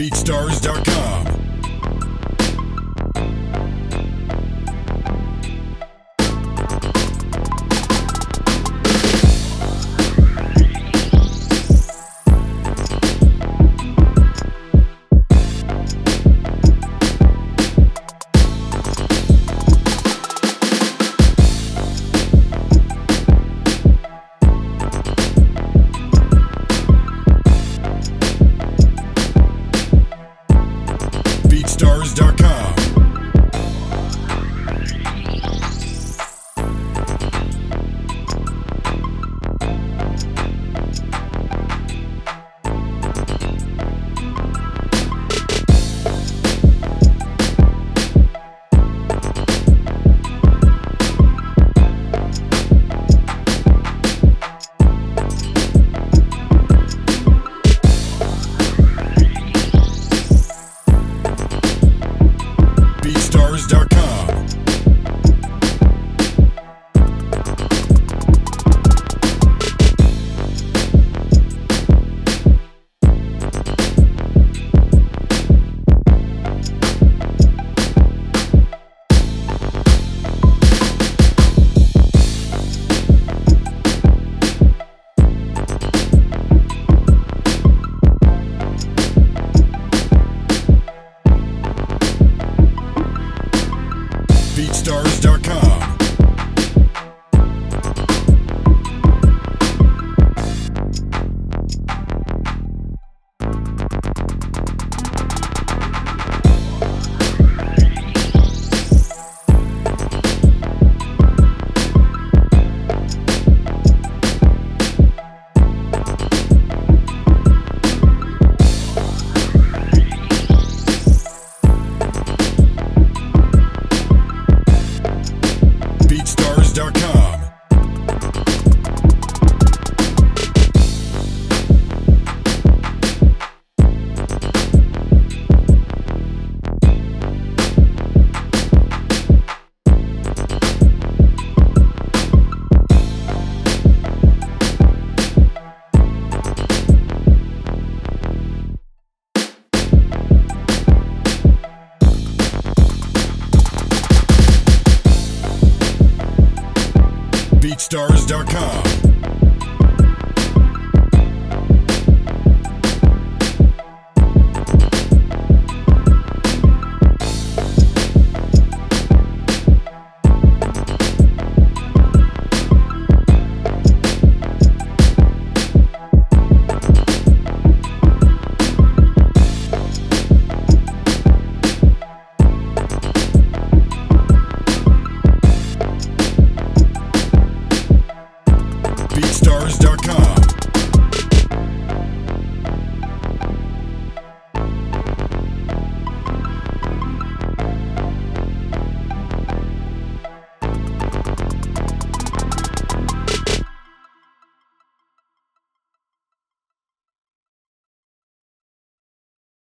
BeatStars.com. BeatStars.com. BeatStars.com. BeatStars.com.